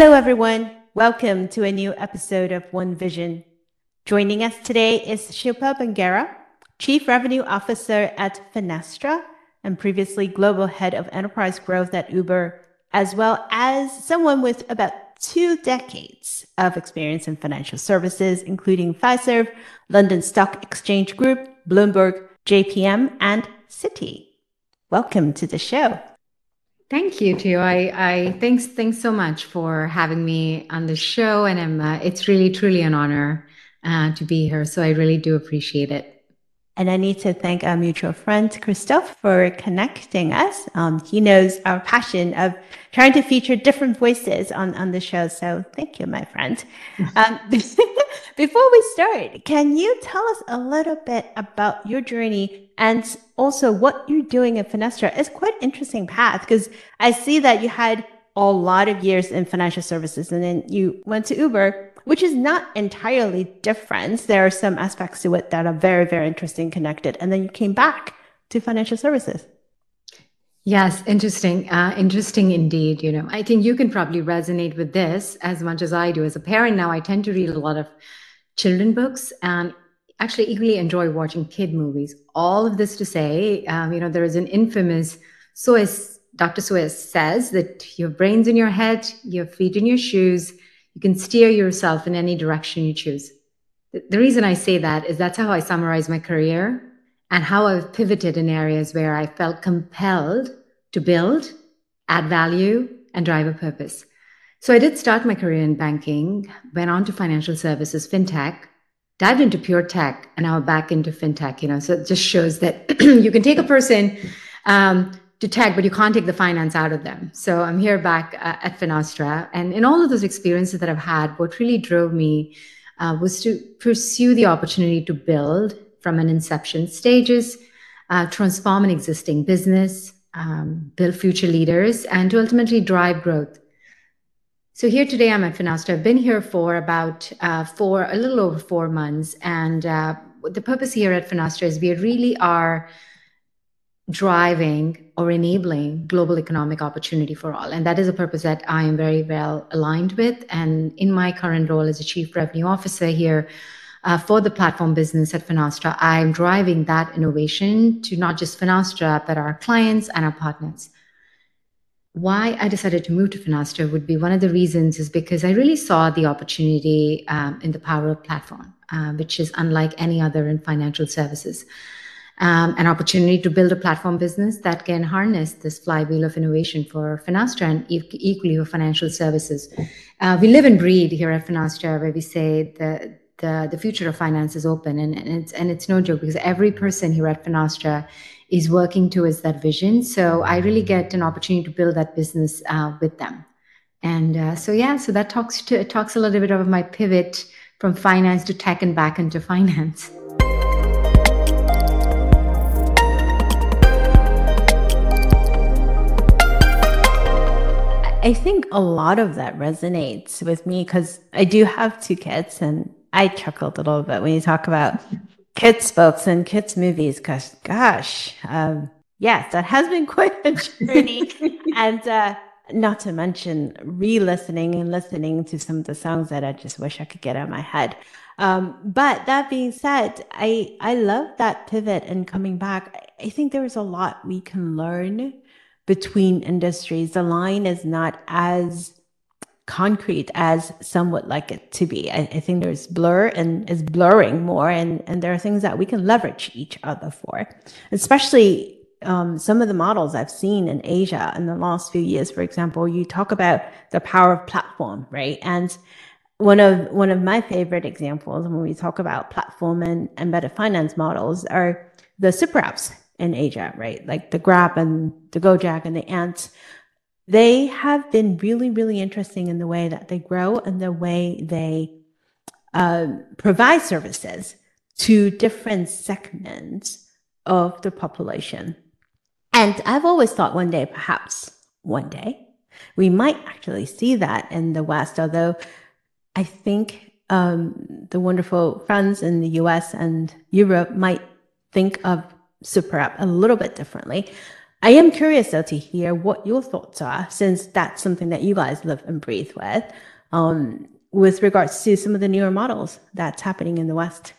Hello, everyone. Welcome to a new episode of One Vision. Joining us today is Shilpa Bangera, Chief Revenue Officer at Finastra and previously Global Head of Enterprise Growth at Uber, as well as someone with about two decades of experience in financial services, including Fiserv, London Stock Exchange Group, Bloomberg, JPM, and Citi. Welcome to the show. Thank you, Theo. I, I thanks thanks so much for having me on the show, and I'm, uh, it's really truly an honor uh, to be here. So I really do appreciate it. And I need to thank our mutual friend, Christophe, for connecting us. Um, he knows our passion of trying to feature different voices on, on the show. So thank you, my friend. Um, before we start, can you tell us a little bit about your journey and also what you're doing at Finastra? It's quite interesting path because I see that you had a lot of years in financial services and then you went to Uber which is not entirely different. There are some aspects to it that are very, very interesting, connected. And then you came back to financial services. Yes, interesting. Uh, interesting indeed. You know, I think you can probably resonate with this as much as I do. As a parent now, I tend to read a lot of children books and actually equally enjoy watching kid movies. All of this to say, um, you know, there is an infamous Seuss, Dr. Seuss says that your brain's in your head, your feet in your shoes, you can steer yourself in any direction you choose. The reason I say that is that's how I summarize my career and how I've pivoted in areas where I felt compelled to build, add value, and drive a purpose. So I did start my career in banking, went on to financial services, fintech, dived into pure tech, and now back into fintech. You know, so it just shows that you can take a person um, to tech, but you can't take the finance out of them. So I'm here back uh, at Finastra. And in all of those experiences that I've had, what really drove me uh, was to pursue the opportunity to build from an inception stages, uh, transform an existing business, um, build future leaders, and to ultimately drive growth. So here today, I'm at Finastra. I've been here for about uh, four, a little over four months. And uh, the purpose here at Finastra is we really are driving or enabling global economic opportunity for all. And that is a purpose that I am very well aligned with. And in my current role as a chief revenue officer here uh, for the platform business at Finastra, I'm driving that innovation to not just Finastra, but our clients and our partners. Why I decided to move to Finastra would be one of the reasons is because I really saw the opportunity um, in the power of platform, uh, which is unlike any other in financial services um, an opportunity to build a platform business that can harness this flywheel of innovation for Finastra and e- equally for financial services. Uh, we live and breathe here at Finastra where we say the, the, the future of finance is open and, and, it's, and it's no joke because every person here at Finastra is working towards that vision. So I really get an opportunity to build that business uh, with them. And uh, so, yeah, so that talks to, talks a little bit of my pivot from finance to tech and back into finance. I think a lot of that resonates with me because I do have two kids and I chuckled a little bit when you talk about kids books and kids movies because gosh, um, yes, that has been quite a journey. and uh, not to mention re-listening and listening to some of the songs that I just wish I could get out of my head. Um, but that being said, I I love that pivot and coming back. I think there is a lot we can learn between industries. The line is not as concrete as some would like it to be. I, I, think there's blur and is blurring more, and, and there are things that we can leverage each other for, especially um, some of the models I've seen in Asia in the last few years. For example, you talk about the power of platform, right? And one of one of my favorite examples when we talk about platform and embedded finance models are the super apps in Asia, right? Like the Grab and the Gojek and the Ants, they have been really, really interesting in the way that they grow and the way they uh, provide services to different segments of the population. And I've always thought one day, perhaps one day, we might actually see that in the West, although I think um, the wonderful friends in the US and Europe might think of super app a little bit differently. I am curious though to hear what your thoughts are, since that's something that you guys live and breathe with, um, with regards to some of the newer models that's happening in the West.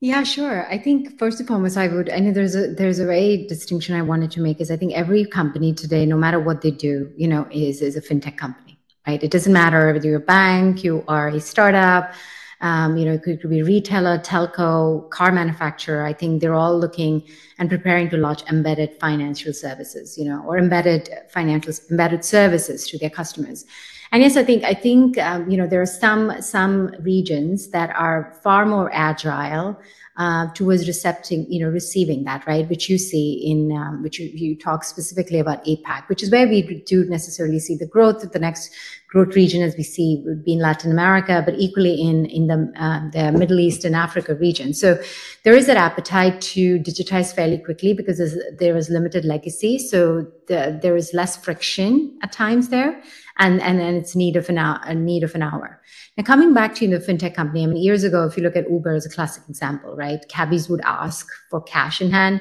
Yeah, sure. I think first and foremost, I would. I know there's a there's a very distinction I wanted to make is I think every company today, no matter what they do, you know, is is a fintech company, right? It doesn't matter whether you're a bank, you are a startup, um, you know, it could, be retailer, telco, car manufacturer. I think they're all looking and preparing to launch embedded financial services, you know, or embedded financial embedded services to their customers. And yes, I think I think um, you know there are some some regions that are far more agile uh, towards recepting, you know, receiving that, right? Which you see in, um, which you, you, talk specifically about APAC, which is where we do necessarily see the growth. Of the next growth region, as we see, would be in Latin America, but equally in in the uh, the Middle East and Africa region. So there is that appetite to digitize fairly quickly because there is limited legacy, so the, there is less friction at times there and and then it's need of an hour, a need of an hour. Now coming back to you know, the fintech company, I mean years ago, if you look at Uber as a classic example, right? Cabbies would ask for cash in hand.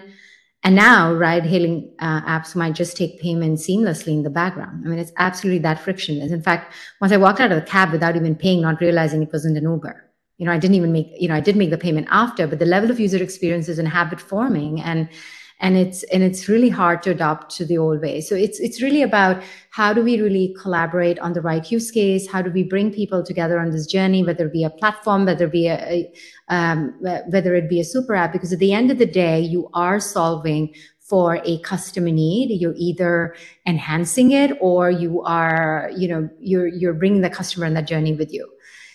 And now ride-hailing uh, apps might just take payment seamlessly in the background. I mean, it's absolutely that frictionless. In fact, once I walked out of the cab without even paying, not realizing it wasn't an Uber. You know, I didn't even make, you know, I did make the payment after, but the level of user experiences and habit forming and and it's and it's really hard to adopt to the old way. So it's it's really about how do we really collaborate on the right use case? How do we bring people together on this journey whether it be a platform whether it be a, a um, whether it be a super app? Because at the end of the day you are solving for a customer need. You're either enhancing it or you are you know you're you're bringing the customer on that journey with you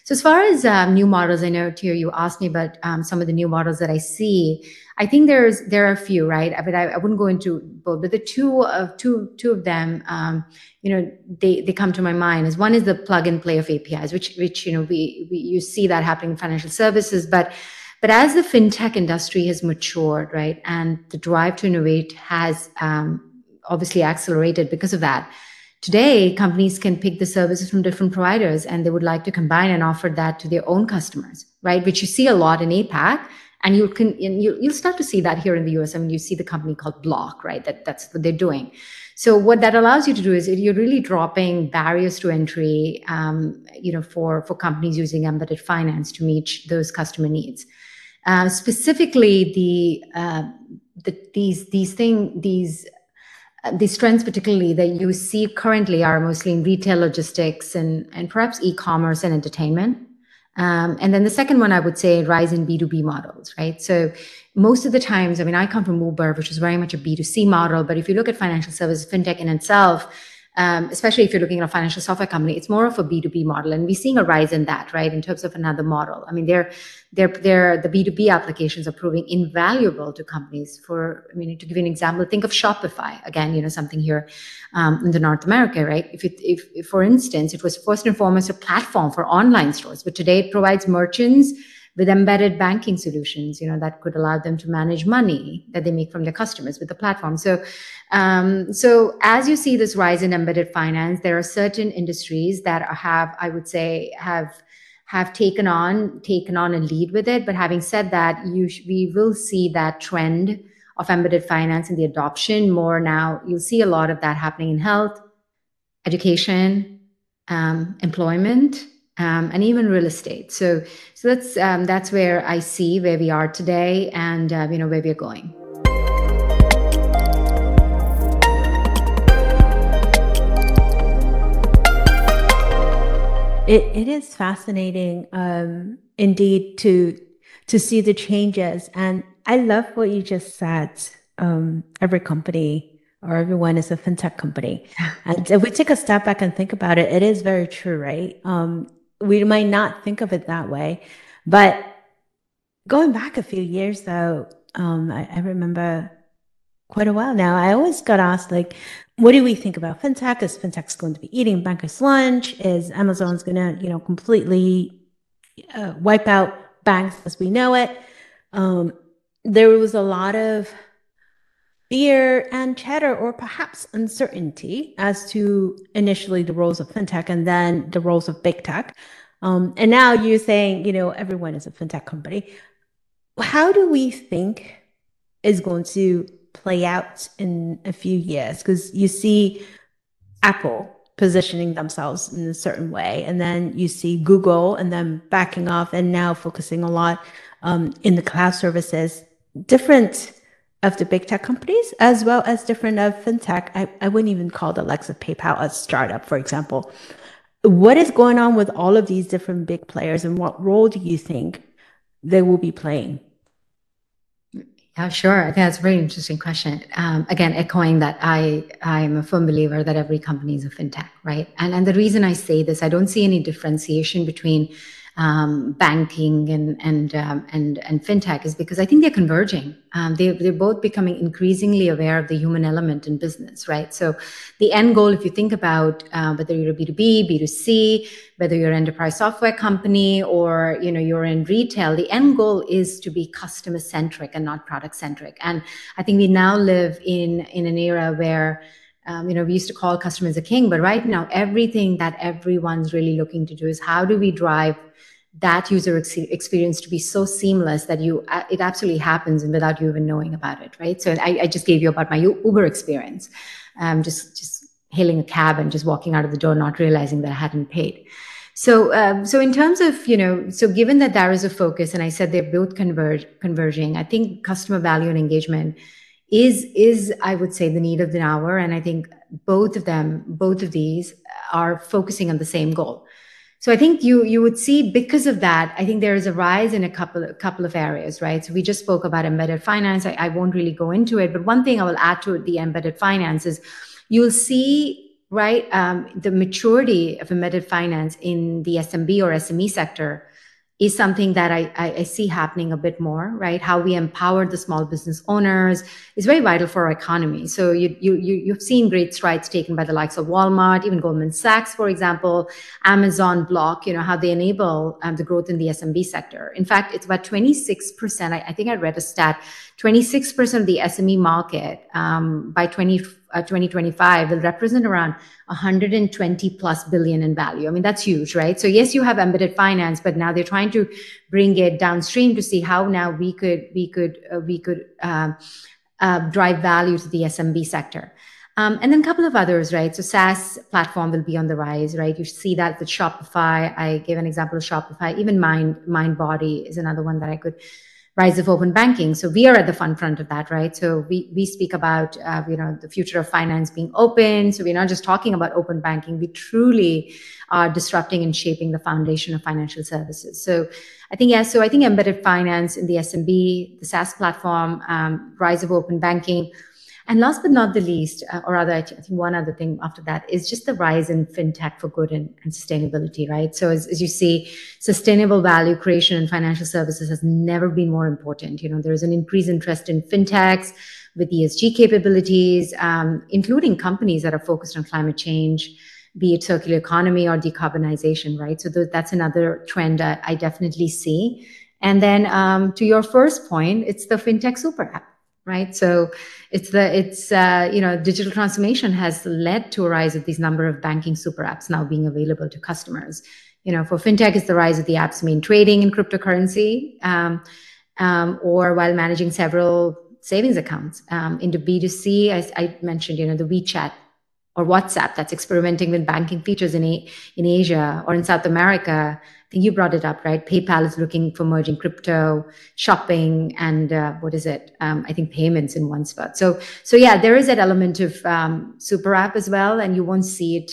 so as far as um, new models, I know Theo, you asked me about um, some of the new models that I see. I think there's there are a few, right? But I, I wouldn't go into both. But the two of two two of them, um, you know, they they come to my mind. Is one is the plug and play of APIs, which which you know we, we you see that happening in financial services, but but as the fintech industry has matured, right, and the drive to innovate has um, obviously accelerated because of that Today, companies can pick the services from different providers and they would like to combine and offer that to their own customers, right? Which you see a lot in APAC. And you can you'll start to see that here in the US. I mean, you see the company called Block, right? That that's what they're doing. So what that allows you to do is you're really dropping barriers to entry, um, you know, for for companies using embedded finance to meet those customer needs. Uh, specifically, the, uh, the these these thing these these trends particularly that you see currently are mostly in retail logistics and, and perhaps e-commerce and entertainment. Um, and then the second one i would say rise in b2b models right? So most of the times i mean i come from uber which is very much a b2c model but if you look at financial services fintech in itself um, especially if you're looking at a financial software company, it's more of a B2B model. And we're seeing a rise in that, right? In terms of another model. I mean, they're, they're, they're, the B2B applications are proving invaluable to companies for, I mean, to give you an example, think of Shopify. Again, you know, something here um, in the North America, right? If, it, if, if, for instance, it was first and foremost a platform for online stores, but today it provides merchants with embedded banking solutions, you know, that could allow them to manage money that they make from their customers with the platform. So, um, so as you see this rise in embedded finance, there are certain industries that have, I would say, have have taken on taken on a lead with it. But having said that, you sh- we will see that trend of embedded finance and the adoption more now. You'll see a lot of that happening in health, education, um, employment um, and even real estate. So, so that's um, that's where I see where we are today, and uh, you know where we're going. It, it is fascinating, um, indeed, to to see the changes, and I love what you just said. Um, every company or everyone is a fintech company. And if we take a step back and think about it, it is very true, right? Um, we might not think of it that way. But going back a few years though, um, I, I, remember quite a while now, I always got asked like, what do we think about fintech? Is fintech's going to be eating bankers' lunch? Is Amazon's going to, you know, completely uh, wipe out banks as we know it? Um, there was a lot of fear and chatter, or perhaps uncertainty as to initially the roles of fintech and then the roles of big tech. Um, and now you're saying, you know, everyone is a fintech company. How do we think is going to play out in a few years? Because you see Apple positioning themselves in a certain way, and then you see Google and then backing off and now focusing a lot um, in the cloud services. Different of the big tech companies as well as different of fintech. I, I wouldn't even call the likes of PayPal a startup, for example. What is going on with all of these different big players and what role do you think they will be playing? Yeah, sure. I think that's a very interesting question. Um, again, echoing that I I am a firm believer that every company is a fintech, right? And and the reason I say this, I don't see any differentiation between um, banking and and um, and and fintech is because I think they're converging. Um, they they're both becoming increasingly aware of the human element in business, right? So, the end goal, if you think about uh, whether you're a B two B, B two C, whether you're an enterprise software company or you know you're in retail, the end goal is to be customer centric and not product centric. And I think we now live in in an era where um, you know, we used to call customers a king, but right now, everything that everyone's really looking to do is how do we drive that user ex- experience to be so seamless that you uh, it absolutely happens and without you even knowing about it right? So i, I just gave you about my uber experience um, just just hailing a cab and just walking out of the door not realizing that i hadn't paid. So um, so in terms of you know so given that there is a focus and i said they're both converge converging i think customer value and engagement is is i would say the need of the hour. And i think both of them both of these are focusing on the same goal so I think you you would see because of that, I think there is a rise in a couple a couple of areas, right? So we just spoke about embedded finance. I, I won't really go into it, but one thing I will add to the embedded finance is you'll see right um, the maturity of embedded finance in the SMB or SME sector is something that I, I, see happening a bit more, right? How we empower the small business owners is very vital for our economy. So you, you, you, you've seen great strides taken by the likes of Walmart, even Goldman Sachs, for example, Amazon, Block, you know, how they enable um, the growth in the SMB sector. In fact, it's about 26%. I, I think I read a stat, 26% of the SME market um, by 20, uh, 2025 will represent around 120 plus billion in value. I mean, that's huge, right? So yes, you have embedded finance, but now they're trying to bring it downstream to see how now we could we could uh, we could uh, uh, drive value to the SMB sector. Um, and then a couple of others, right? So SaaS platform will be on the rise, right? You see that with Shopify. I gave an example of Shopify. Even Mind MindBody is another one that I could rise of open banking. So we are at the front front of that, right? So we we speak about uh, you know the future of finance being open. So we're not just talking about open banking. We truly are disrupting and shaping the foundation of financial services. So I think yes. So I think embedded finance in the SMB, the SaaS platform, um, rise of open banking and last but not the least, uh, or rather, I think one other thing after that is just the rise in fintech for good and, and sustainability, right? So as, as, you see, sustainable value creation in financial services has never been more important. You know, there's an increased interest in fintechs with ESG capabilities, um, including companies that are focused on climate change, be it circular economy or decarbonization, right? So th- that's another trend I, I definitely see. And then um, to your first point, it's the fintech super app right so it's the it's uh, you know digital transformation has led to a rise of these number of banking super apps now being available to customers you know for fintech it's the rise of the apps mean trading in cryptocurrency um, um, or while managing several savings accounts um, into b2c I, I mentioned you know the wechat or WhatsApp that's experimenting with banking features in, a, in Asia or in South America. You brought it up, right? PayPal is looking for merging crypto, shopping, and uh, what is it? Um, I think payments in one spot. So, so yeah, there is that element of um, super app as well, and you won't see it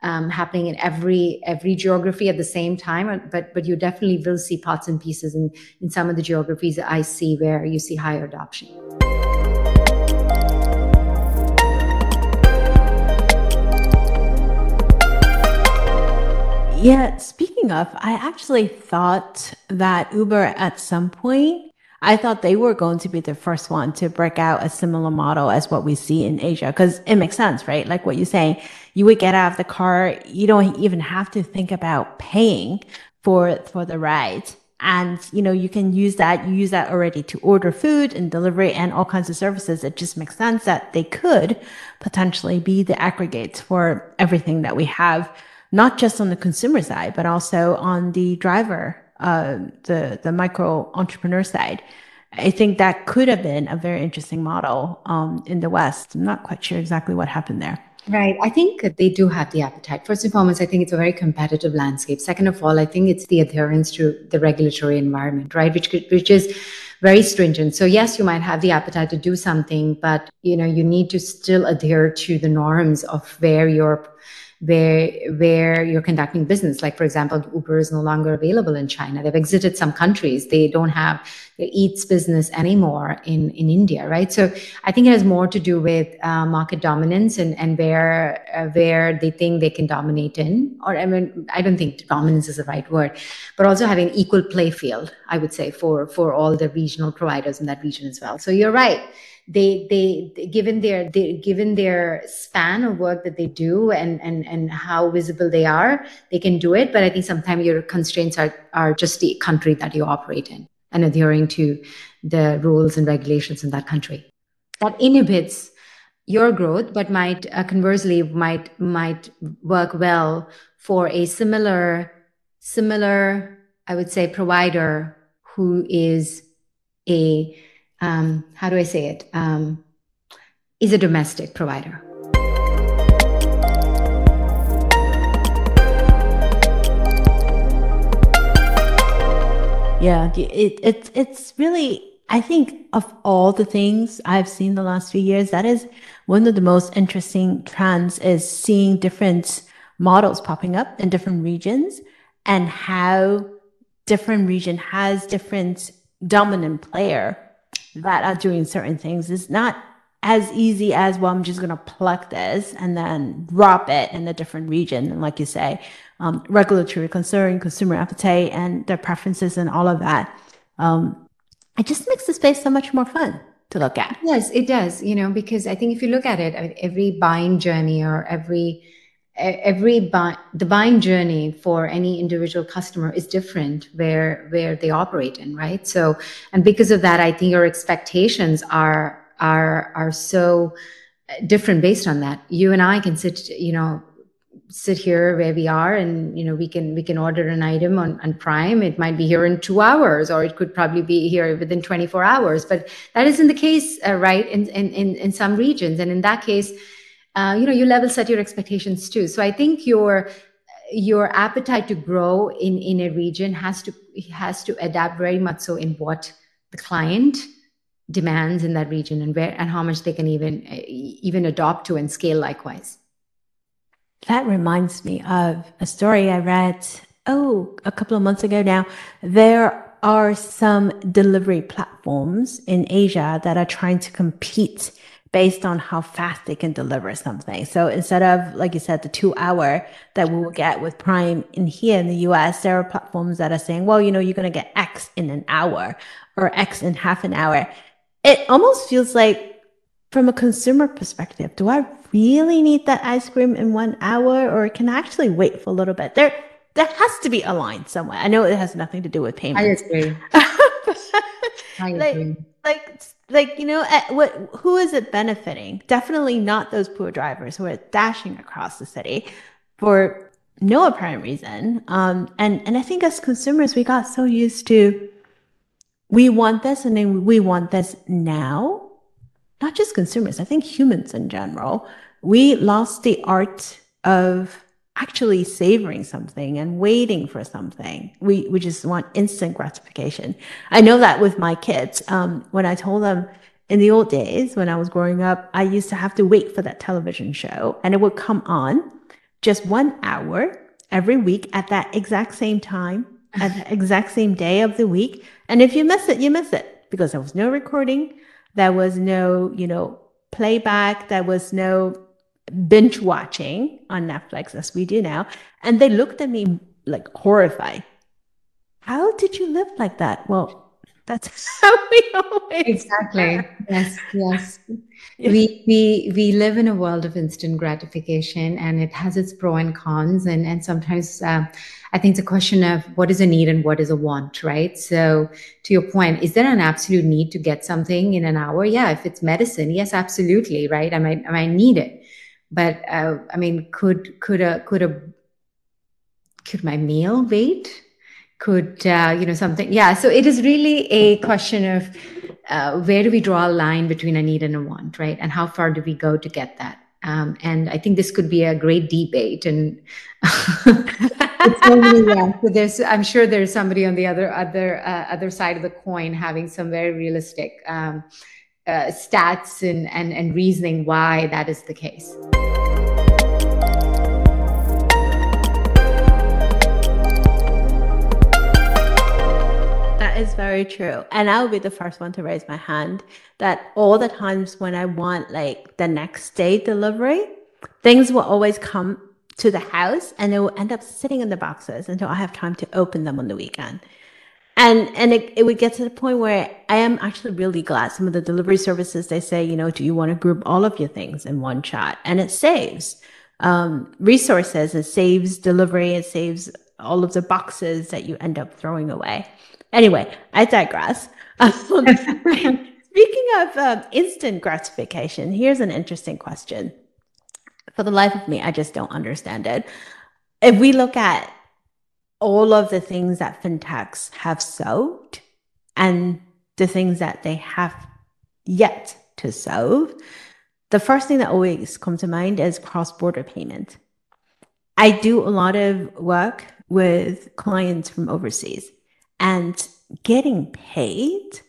um, happening in every every geography at the same time. But but you definitely will see parts and pieces in in some of the geographies that I see where you see higher adoption. Yeah, speaking of, I actually thought that Uber at some point, I thought they were going to be the first one to break out a similar model as what we see in Asia because it makes sense, right? Like what you're saying, you would get out of the car, you don't even have to think about paying for for the ride. And you know, you can use that, you use that already to order food and delivery and all kinds of services. It just makes sense that they could potentially be the aggregates for everything that we have not just on the consumer side, but also on the driver, uh, the the micro entrepreneur side. I think that could have been a very interesting model um, in the West. I'm not quite sure exactly what happened there. Right. I think they do have the appetite. First and foremost, I think it's a very competitive landscape. Second of all, I think it's the adherence to the regulatory environment, right? Which which is very stringent. So yes, you might have the appetite to do something, but you know, you need to still adhere to the norms of where your where where you're conducting business. Like for example, Uber is no longer available in China. They've exited some countries. They don't have the Eats business anymore in in India, right? So I think it has more to do with uh, market dominance and and where uh, where they think they can dominate in. Or I mean, I don't think dominance is the right word, but also having equal play field. I would say for for all the regional providers in that region as well. So you're right they they given their they, given their span of work that they do and and and how visible they are they can do it. But i think sometimes your constraints are are just the country that you operate in and adhering to the rules and regulations in that country. That inhibits your growth but might uh, conversely might might work well for a similar similar i would say provider who is a um, how do I say it? Um, is a domestic provider. Yeah, it, it, it's really, I think of all the things I've seen the last few years, that is one of the most interesting trends is seeing different models popping up in different regions and how different region has different dominant player that are doing certain things. It's not as easy as, well, I'm just going to pluck this and then drop it in a different region. And like you say, um, regulatory concern, consumer appetite, and their preferences and all of that. Um, it just makes the space so much more fun to look at. Yes, it does. You know, because I think if you look at it, every buying journey or every every buy, the buying journey for any individual customer is different where where they operate in right? So and because of that i think your expectations are are are so different based on that. You and i can sit you know sit here where we are and you know we can we can order an item on, on prime. It might be here in two hours or it could probably be here within 24 hours but that isn't the case uh, right in, in in in some regions. And in that case uh, you know you level set your expectations too. So i think your your appetite to grow in in a region has to has to adapt very much so in what the client demands in that region and where and how much they can even even adopt to and scale likewise. That reminds me of a story i read oh a couple of months ago now. There are some delivery platforms in asia that are trying to compete based on how fast they can deliver something. So instead of, like you said, the two hour that we will get with Prime in here in the US, there are platforms that are saying, well, you know, you're going to get X in an hour or X in half an hour. It almost feels like from a consumer perspective, do I really need that ice cream in one hour or can I actually wait for a little bit? There, there has to be a line somewhere. I know it has nothing to do with payment. I agree. I agree. Like, like like you know eh, what who is it benefiting? Definitely not those poor drivers who are dashing across the city for no apparent reason. Um, and and i think as consumers we got so used to we want this and then we want this now. Not just consumers i think humans in general. We lost the art of actually savoring something and waiting for something. We, we just want instant gratification. I know that with my kids. Um, when I told them in the old days, when I was growing up, I used to have to wait for that television show and it would come on just one hour every week at that exact same time, at the exact same day of the week. And if you miss it, you miss it because there was no recording. There was no, you know, playback. There was no binge watching on Netflix as we do now. And they looked at me like horrified. How did you live like that? Well, that's how we always exactly. yes yes. We we we live in a world of instant gratification and it has its pro and cons and and sometimes uh, i think it's a question of what is a need and what is a want right? So to your point is there an absolute need to get something in an hour? Yeah if it's medicine yes absolutely right? I might i might need it but uh, I mean, could could a could a could my meal wait? Could uh, you know something? Yeah. So it is really a question of uh, where do we draw a line between a need and a want, right? And how far do we go to get that? Um, and I think this could be a great debate. And so many, yeah. so there's, I'm sure there's somebody on the other other uh, other side of the coin having some very realistic um, uh, stats and, and and reasoning why that is the case. That is very true. And I'll be the first one to raise my hand that all the times when I want like the next day delivery, things will always come to the house and they will end up sitting in the boxes until I have time to open them on the weekend. And and it, it would get to the point where I am actually really glad some of the delivery services they say, you know, do you want to group all of your things in one shot? And it saves um, resources, it saves delivery, it saves all of the boxes that you end up throwing away. Anyway, I digress. Um, speaking of um, instant gratification, here's an interesting question. For the life of me, I just don't understand it. If we look at all of the things that fintechs have solved and the things that they have yet to solve, the first thing that always comes to mind is cross border payment. I do a lot of work with clients from overseas. And getting paid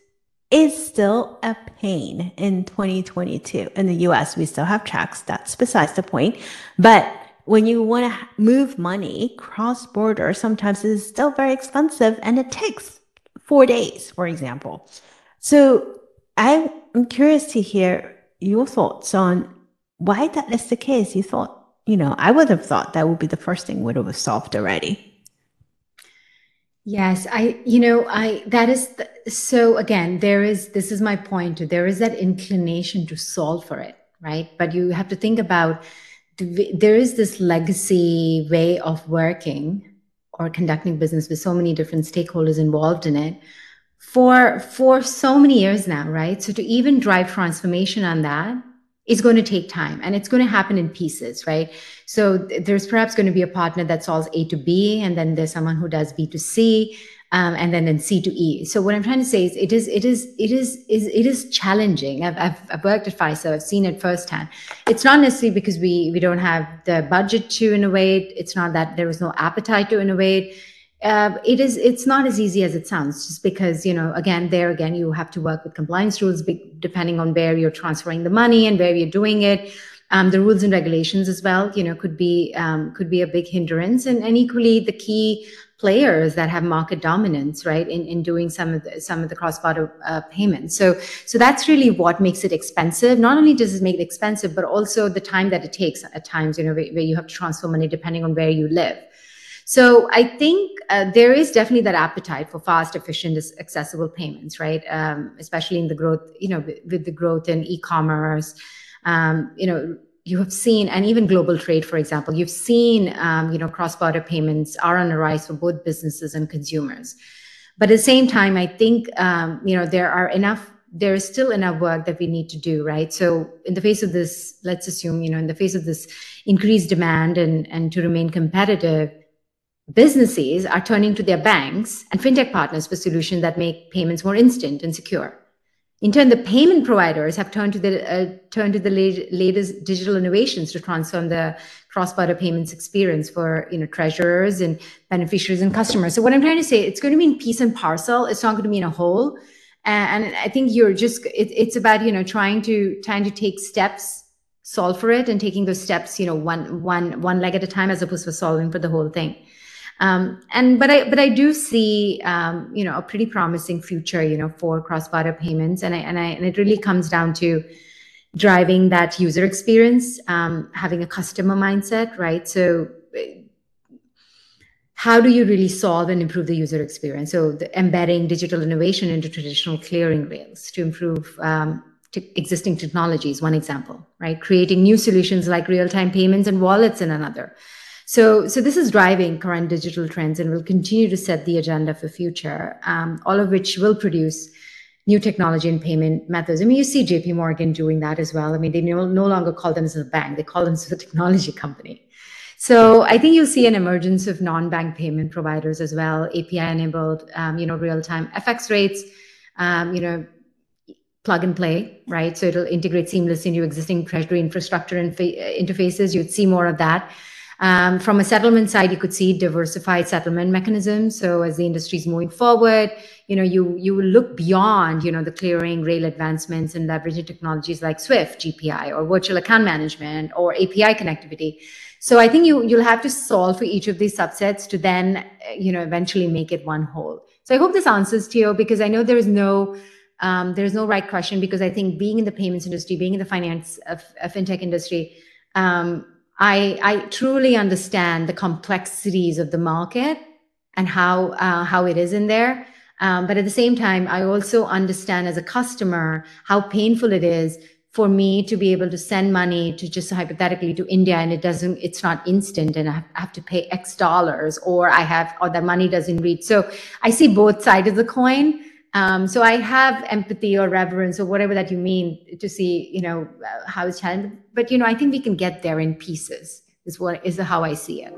is still a pain in 2022. In the US, we still have checks. That's besides the point. But when you want to move money cross border, sometimes it's still very expensive and it takes four days, for example. So I'm curious to hear your thoughts on why that is the case. You thought, you know, I would have thought that would be the first thing would have solved already. Yes, I, you know, I, that is, the, so again, there is, this is my point, there is that inclination to solve for it, right? But you have to think about, there is this legacy way of working or conducting business with so many different stakeholders involved in it for, for so many years now, right? So to even drive transformation on that, is going to take time and it's going to happen in pieces, right? So there's perhaps going to be a partner that solves A to B, and then there's someone who does B to C, um, and then in C to E. So what I'm trying to say is, it is it is it is is it is challenging. I've, I've, I've worked at Fiserv, I've seen it firsthand. It's not necessarily because we we don't have the budget to innovate. It's not that there is no appetite to innovate uh, it is it's not as easy as it sounds just because you know again there again you have to work with compliance rules depending on where you're transferring the money and where you're doing it. Um, the rules and regulations as well you know could be um, could be a big hindrance. And, and equally the key players that have market dominance right in, in doing some of the some of the cross-border uh, payments. So so that's really what makes it expensive. Not only does it make it expensive but also the time that it takes at times you know where, where you have to transfer money depending on where you live so I think uh, there is definitely that appetite for fast, efficient, accessible payments, right? Um, especially in the growth, you know, with the growth in e-commerce. Um, you know, you have seen, and even global trade, for example, you've seen, um, you know, cross-border payments are on the rise for both businesses and consumers. But at the same time, I think, um, you know, there are enough there is still enough work that we need to do right so in the face of this let's assume you know in the face of this increased demand and and to remain competitive businesses are turning to their banks and fintech partners for solutions that make payments more instant and secure. In turn, the payment providers have turned to the uh, turned to the latest digital innovations to transform the cross-border payments experience for you know treasurers and beneficiaries and customers. So what I'm trying to say, it's going to be in piece and parcel. It's not going to be in a whole. And I think you're just it, it's about you know trying to trying to take steps, solve for it, and taking those steps you know one one one leg at a time as opposed to solving for the whole thing. Um, and but I but I do see um, you know a pretty promising future you know for cross border payments, and I and I and it really comes down to driving that user experience, um, having a customer mindset, right? So how do you really solve and improve the user experience? So embedding digital innovation into traditional clearing rails to improve um, existing technologies, one example, right? Creating new solutions like real-time payments and wallets in another. So, so this is driving current digital trends and will continue to set the agenda for future, um, all of which will produce new technology and payment methods. I mean, you see JP Morgan doing that as well. I mean, they no, no longer call themselves a bank, they call themselves a technology company. So I think you'll see an emergence of non-bank payment providers as well, API enabled, um, you know, real-time FX rates, um, you know, plug and play, right? So it'll integrate seamlessly into existing treasury infrastructure and interfaces. You'd see more of that. Um, from a settlement side, you could see diversified settlement mechanisms. So as the industry is moving forward, you know, you you will look beyond, you know, the clearing, rail advancements, and leveraging technologies like Swift, GPI, or virtual account management, or API connectivity. So I think you you'll have to solve for each of these subsets to then, you know, eventually make it one whole. So I hope this answers to you because I know there is no um, there's no right question because I think being in the payments industry, being in the finance of, of fintech industry, um, I, I truly understand the complexities of the market and how uh, how it is in there. Um, but at the same time, I also understand as a customer how painful it is for me to be able to send money to just hypothetically to India and it doesn't, it's not instant and I have to pay X dollars or I have, or the money doesn't reach. So I see both sides of the coin. Um, so I have empathy or reverence or whatever that you mean to see, you know, how it's challenged. But you know, I think we can get there in pieces. Is what is how I see it.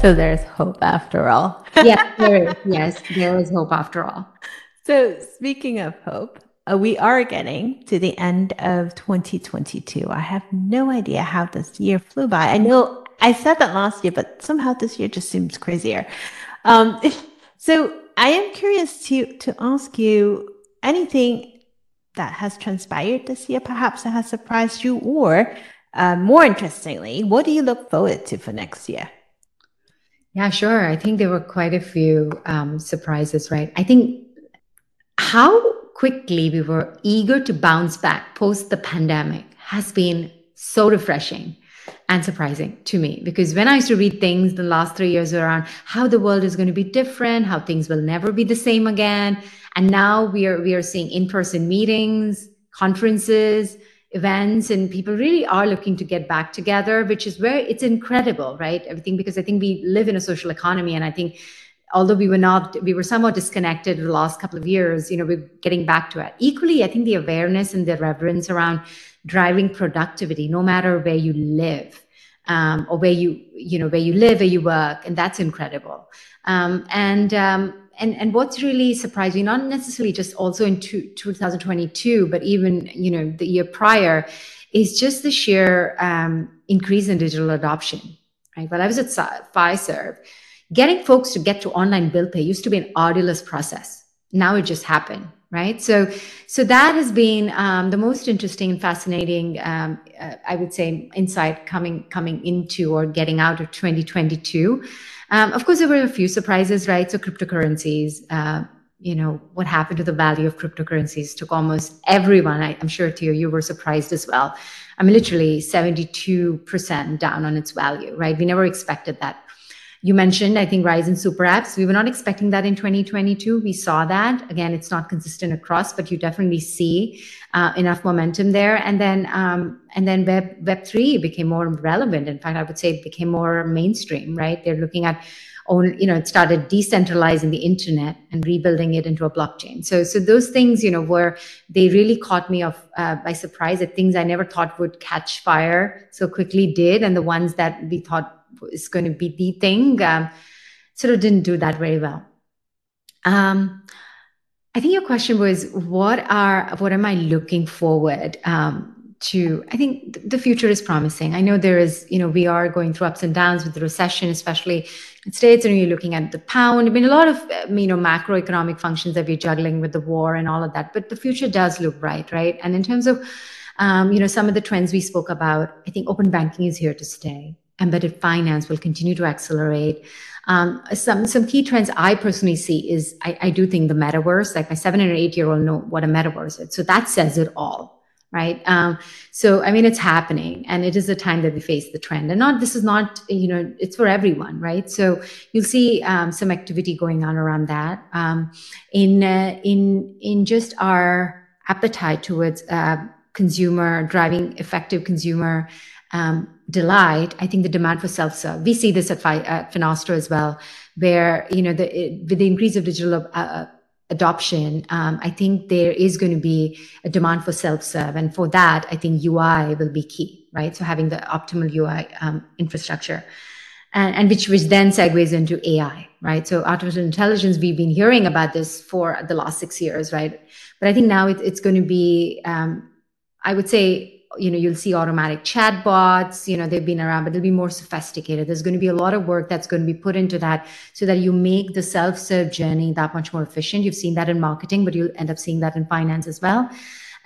So there's hope after all. yes, there is. Yes, there is hope after all. So speaking of hope, uh, we are getting to the end of 2022. I have no idea how this year flew by. I know I said that last year, but somehow this year just seems crazier. Um, so I am curious to to ask you anything that has transpired this year, perhaps that has surprised you, or uh, more interestingly, what do you look forward to for next year? Yeah, sure. I think there were quite a few um, surprises, right? I think how quickly we were eager to bounce back post the pandemic has been so refreshing and surprising to me because when I used to read things the last three years around how the world is going to be different, how things will never be the same again, and now we are we are seeing in-person meetings, conferences, events, and people really are looking to get back together, which is where it's incredible, right? Everything because I think we live in a social economy, and I think although we were not we were somewhat disconnected the last couple of years you know we're getting back to it. Equally i think the awareness and the reverence around driving productivity no matter where you live um, or where you you know where you live where you work and that's incredible. Um, and um, and and what's really surprising not necessarily just also in two, 2022 but even you know the year prior is just the sheer um, increase in digital adoption right? When i was at fiserv getting folks to get to online bill pay used to be an arduous process. Now it just happened, right? So, so that has been um, the most interesting and fascinating, um, uh, I would say, insight coming coming into or getting out of 2022. Um, of course, there were a few surprises, right? So, cryptocurrencies. Uh, you know what happened to the value of cryptocurrencies took almost everyone I, am sure Theo you were surprised as well i mean literally 72% down on its value right we never expected that you mentioned, I think, rise in super apps. We were not expecting that in 2022. We saw that. Again, it's not consistent across, but you definitely see uh, enough momentum there. And then, um, and then Web Web three became more relevant. In fact, I would say it became more mainstream. Right? They're looking at own, you know, it started decentralizing the internet and rebuilding it into a blockchain. So, so those things, you know, were they really caught me off uh, by surprise. That things I never thought would catch fire so quickly did, and the ones that we thought is going to be the thing um, sort of didn't do that very well. Um, i think your question was what are what am i looking forward um, to? I think the future is promising. I know there is you know we are going through ups and downs with the recession especially in states and you're looking at the pound. I mean a lot of you know macroeconomic functions that we're juggling with the war and all of that but the future does look bright right? And in terms of um, you know some of the trends we spoke about i think open banking is here to stay embedded finance will continue to accelerate. Um, some some key trends I personally see is I, I do think the metaverse, like my seven and eight year old know what a metaverse is, so that says it all, right? Um, so I mean, it's happening, and it is the time that we face the trend, and not this is not you know it's for everyone, right? So you'll see um, some activity going on around that um, in uh, in in just our appetite towards uh, consumer driving effective consumer um, delight, I think the demand for self-serve. We see this at, Fi- at Finastra as well, where you know the, it, with the increase of digital uh, uh, adoption, um, I think there is going to be a demand for self-serve, and for that, I think UI will be key, right? So having the optimal UI um, infrastructure. and, and which which then segues into AI, right? So artificial intelligence, we've been hearing about this for the last six years, right? But I think now it, it's going to be, um, I would say, you know, you'll see automatic chatbots. You know, they've been around, but they'll be more sophisticated. There's going to be a lot of work that's going to be put into that, so that you make the self-serve journey that much more efficient. You've seen that in marketing, but you'll end up seeing that in finance as well.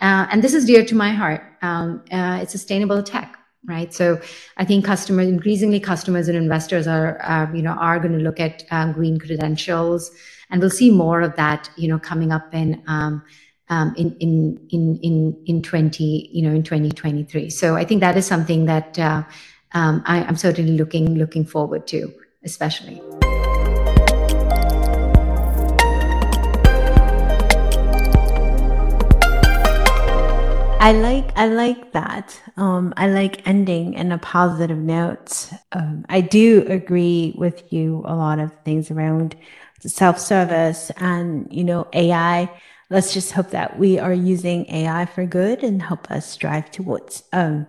Uh, and this is dear to my heart. Um, uh, it's sustainable tech right so i think customers increasingly customers and investors are uh, you know are going to look at um, green credentials and we'll see more of that you know coming up in um, in, in in in in 20 you know in 2023 so i think that is something that uh, um, I, i'm certainly looking looking forward to especially I like I like that. Um, I like ending in a positive note. Um, I do agree with you a lot of things around self service and you know AI. Let's just hope that we are using AI for good and help us strive towards a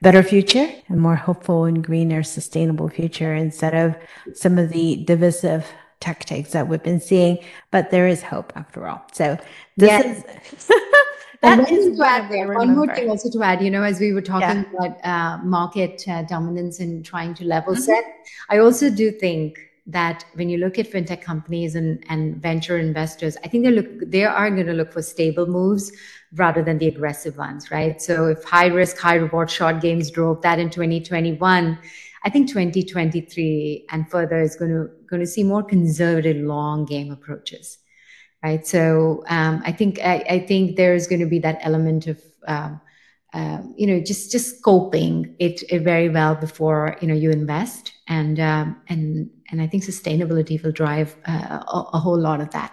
better future and more hopeful and greener, sustainable future instead of some of the divisive tactics that we've been seeing. But there is hope after all. So this yes. is. that is add there. One more thing also to add, you know, as we were talking yeah. about uh, market uh, dominance and trying to level mm-hmm. set, I also do think that when you look at fintech companies and, and venture investors, I think they look they are going to look for stable moves rather than the aggressive ones, right? So if high risk, high reward short games drove that in 2021, I think 2023 and further is going to going to see more conservative long game approaches right? So um, I think I, I, think there's going to be that element of um, um, you know just just scoping it, it, very well before you know you invest, and um, and and I think sustainability will drive uh, a, a, whole lot of that.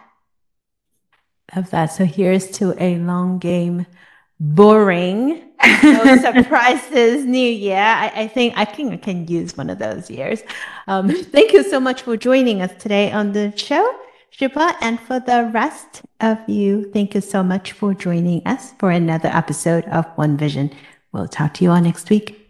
Of that, so here's to a long game, boring, no surprises new year. I, I, think I can I can use one of those years. Um, thank you so much for joining us today on the show. Shilpa, and for the rest of you, thank you so much for joining us for another episode of One Vision. We'll talk to you all next week.